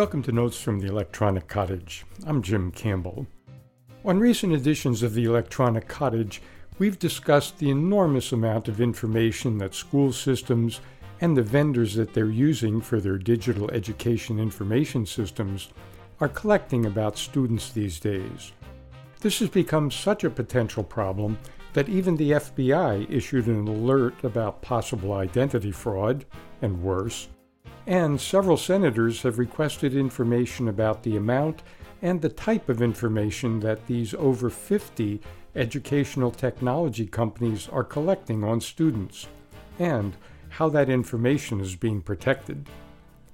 Welcome to Notes from the Electronic Cottage. I'm Jim Campbell. On recent editions of the Electronic Cottage, we've discussed the enormous amount of information that school systems and the vendors that they're using for their digital education information systems are collecting about students these days. This has become such a potential problem that even the FBI issued an alert about possible identity fraud, and worse, and several senators have requested information about the amount and the type of information that these over 50 educational technology companies are collecting on students, and how that information is being protected.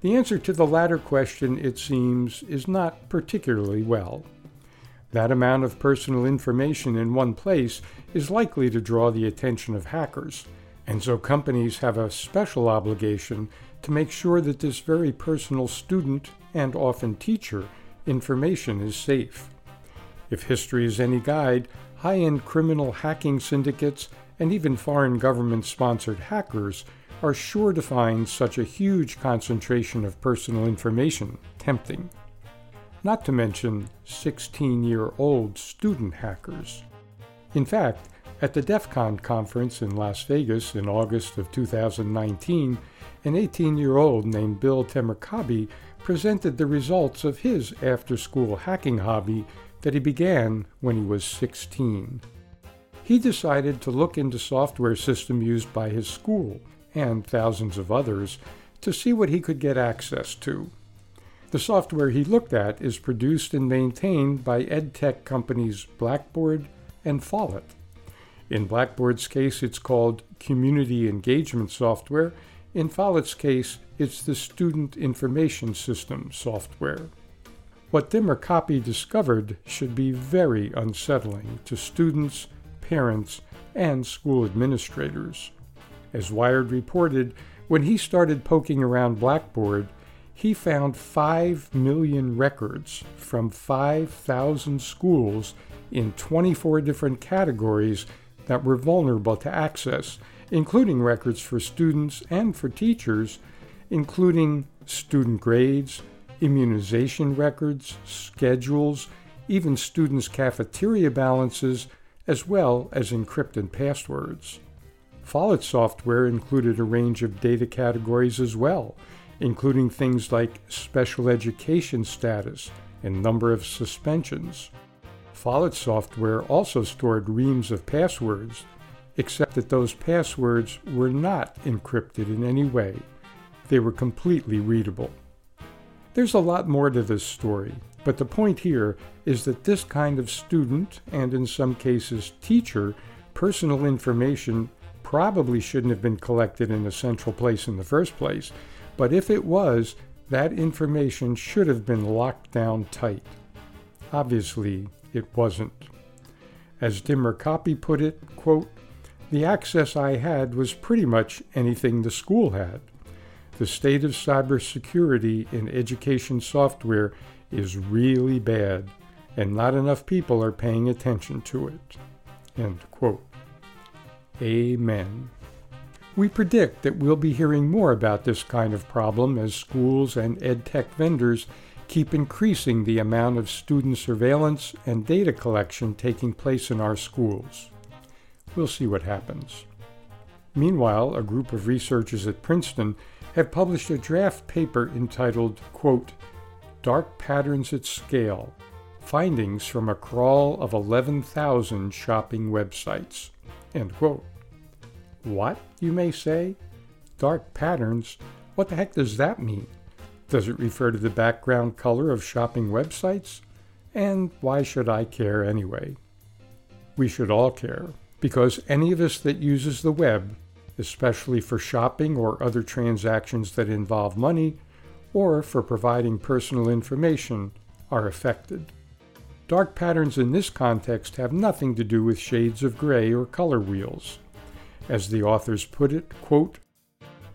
The answer to the latter question, it seems, is not particularly well. That amount of personal information in one place is likely to draw the attention of hackers, and so companies have a special obligation to make sure that this very personal student and often teacher information is safe. If history is any guide, high end criminal hacking syndicates and even foreign government sponsored hackers are sure to find such a huge concentration of personal information tempting not to mention 16 year old student hackers. In fact, at the DEF CON conference in Las Vegas in August of 2019, an 18 year old named Bill Demirkapi presented the results of his after school hacking hobby that he began when he was 16. He decided to look into software system used by his school and thousands of others to see what he could get access to. The software he looked at is produced and maintained by EdTech companies Blackboard and Follett. In Blackboard's case, it's called Community Engagement Software. In Follett's case, it's the Student Information System software. What Demirkapi discovered should be very unsettling to students, parents, and school administrators. As Wired reported, when he started poking around Blackboard, he found 5 million records from 5,000 schools in 24 different categories that were vulnerable to access, including records for students and for teachers, including student grades, immunization records, schedules, even students' cafeteria balances, as well as encrypted passwords. Follett software included a range of data categories as well, including things like special education status and number of suspensions. Follett software also stored reams of passwords, except that those passwords were not encrypted in any way. They were completely readable. There's a lot more to this story, but the point here is that this kind of student, and in some cases teacher, personal information probably shouldn't have been collected in a central place in the first place but if it was, that information should have been locked down tight. Obviously, it wasn't. As Demirkapi put it, quote, the access I had was pretty much anything the school had. The state of cybersecurity in education software is really bad, and not enough people are paying attention to it. End quote. Amen. We predict that we'll be hearing more about this kind of problem as schools and ed tech vendors keep increasing the amount of student surveillance and data collection taking place in our schools. We'll see what happens. Meanwhile, a group of researchers at Princeton have published a draft paper entitled, quote, Dark Patterns at Scale Findings from a Crawl of 11,000 Shopping Websites. End quote. What, you may say? Dark patterns? What the heck does that mean? Does it refer to the background color of shopping websites? And why should I care anyway? We should all care, because any of us that uses the web, especially for shopping or other transactions that involve money, or for providing personal information, are affected. Dark patterns in this context have nothing to do with shades of gray or color wheels. As the authors put it, quote,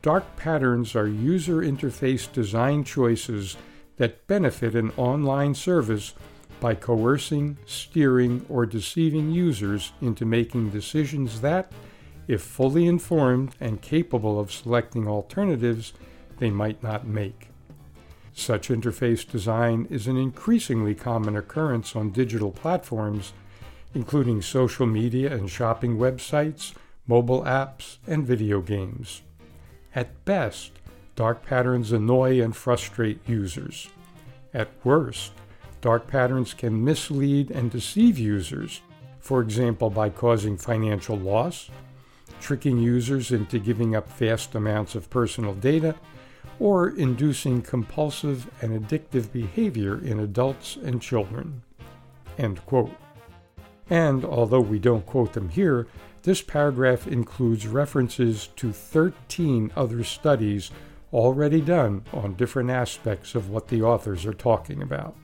Dark patterns are user interface design choices that benefit an online service by coercing, steering, or deceiving users into making decisions that, if fully informed and capable of selecting alternatives, they might not make. Such interface design is an increasingly common occurrence on digital platforms, including social media and shopping websites, mobile apps, and video games. At best, dark patterns annoy and frustrate users. At worst, dark patterns can mislead and deceive users, for example, by causing financial loss, tricking users into giving up vast amounts of personal data, or inducing compulsive and addictive behavior in adults and children. End quote. And although we don't quote them here, this paragraph includes references to 13 other studies already done on different aspects of what the authors are talking about.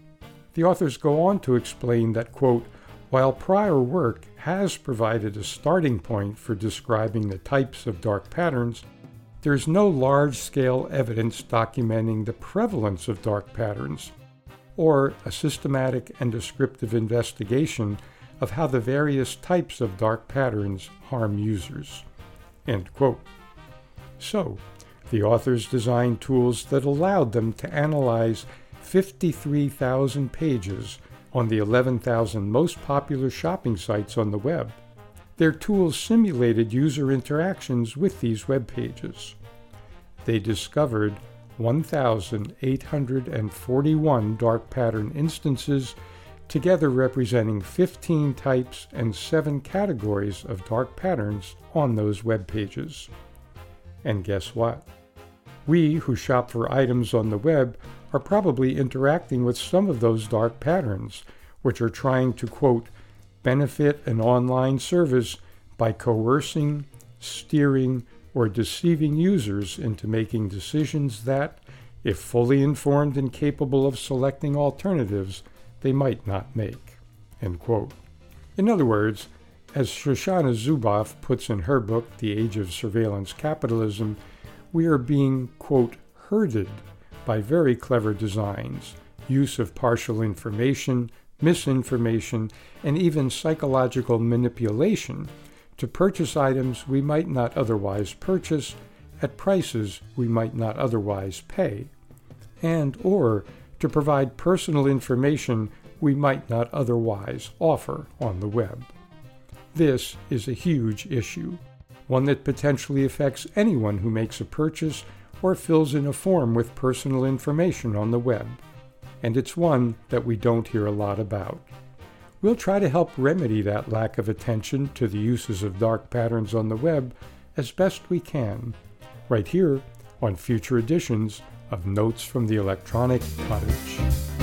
The authors go on to explain that, quote, while prior work has provided a starting point for describing the types of dark patterns, there is no large scale evidence documenting the prevalence of dark patterns, or a systematic and descriptive investigation of how the various types of dark patterns harm users. So, the authors designed tools that allowed them to analyze 53,000 pages on the 11,000 most popular shopping sites on the web their tools simulated user interactions with these web pages. They discovered 1,841 dark pattern instances, together representing 15 types and 7 categories of dark patterns on those web pages. And guess what? We who shop for items on the web are probably interacting with some of those dark patterns, which are trying to, quote, benefit an online service by coercing, steering, or deceiving users into making decisions that, if fully informed and capable of selecting alternatives, they might not make. In other words, as Shoshana Zuboff puts in her book, The Age of Surveillance Capitalism, we are being, quote, herded by very clever designs, use of partial information, misinformation, and even psychological manipulation to purchase items we might not otherwise purchase at prices we might not otherwise pay, and or to provide personal information we might not otherwise offer on the web. This is a huge issue, one that potentially affects anyone who makes a purchase or fills in a form with personal information on the web, and it's one that we don't hear a lot about. We'll try to help remedy that lack of attention to the uses of dark patterns on the web as best we can, right here on future editions of Notes from the Electronic Cottage.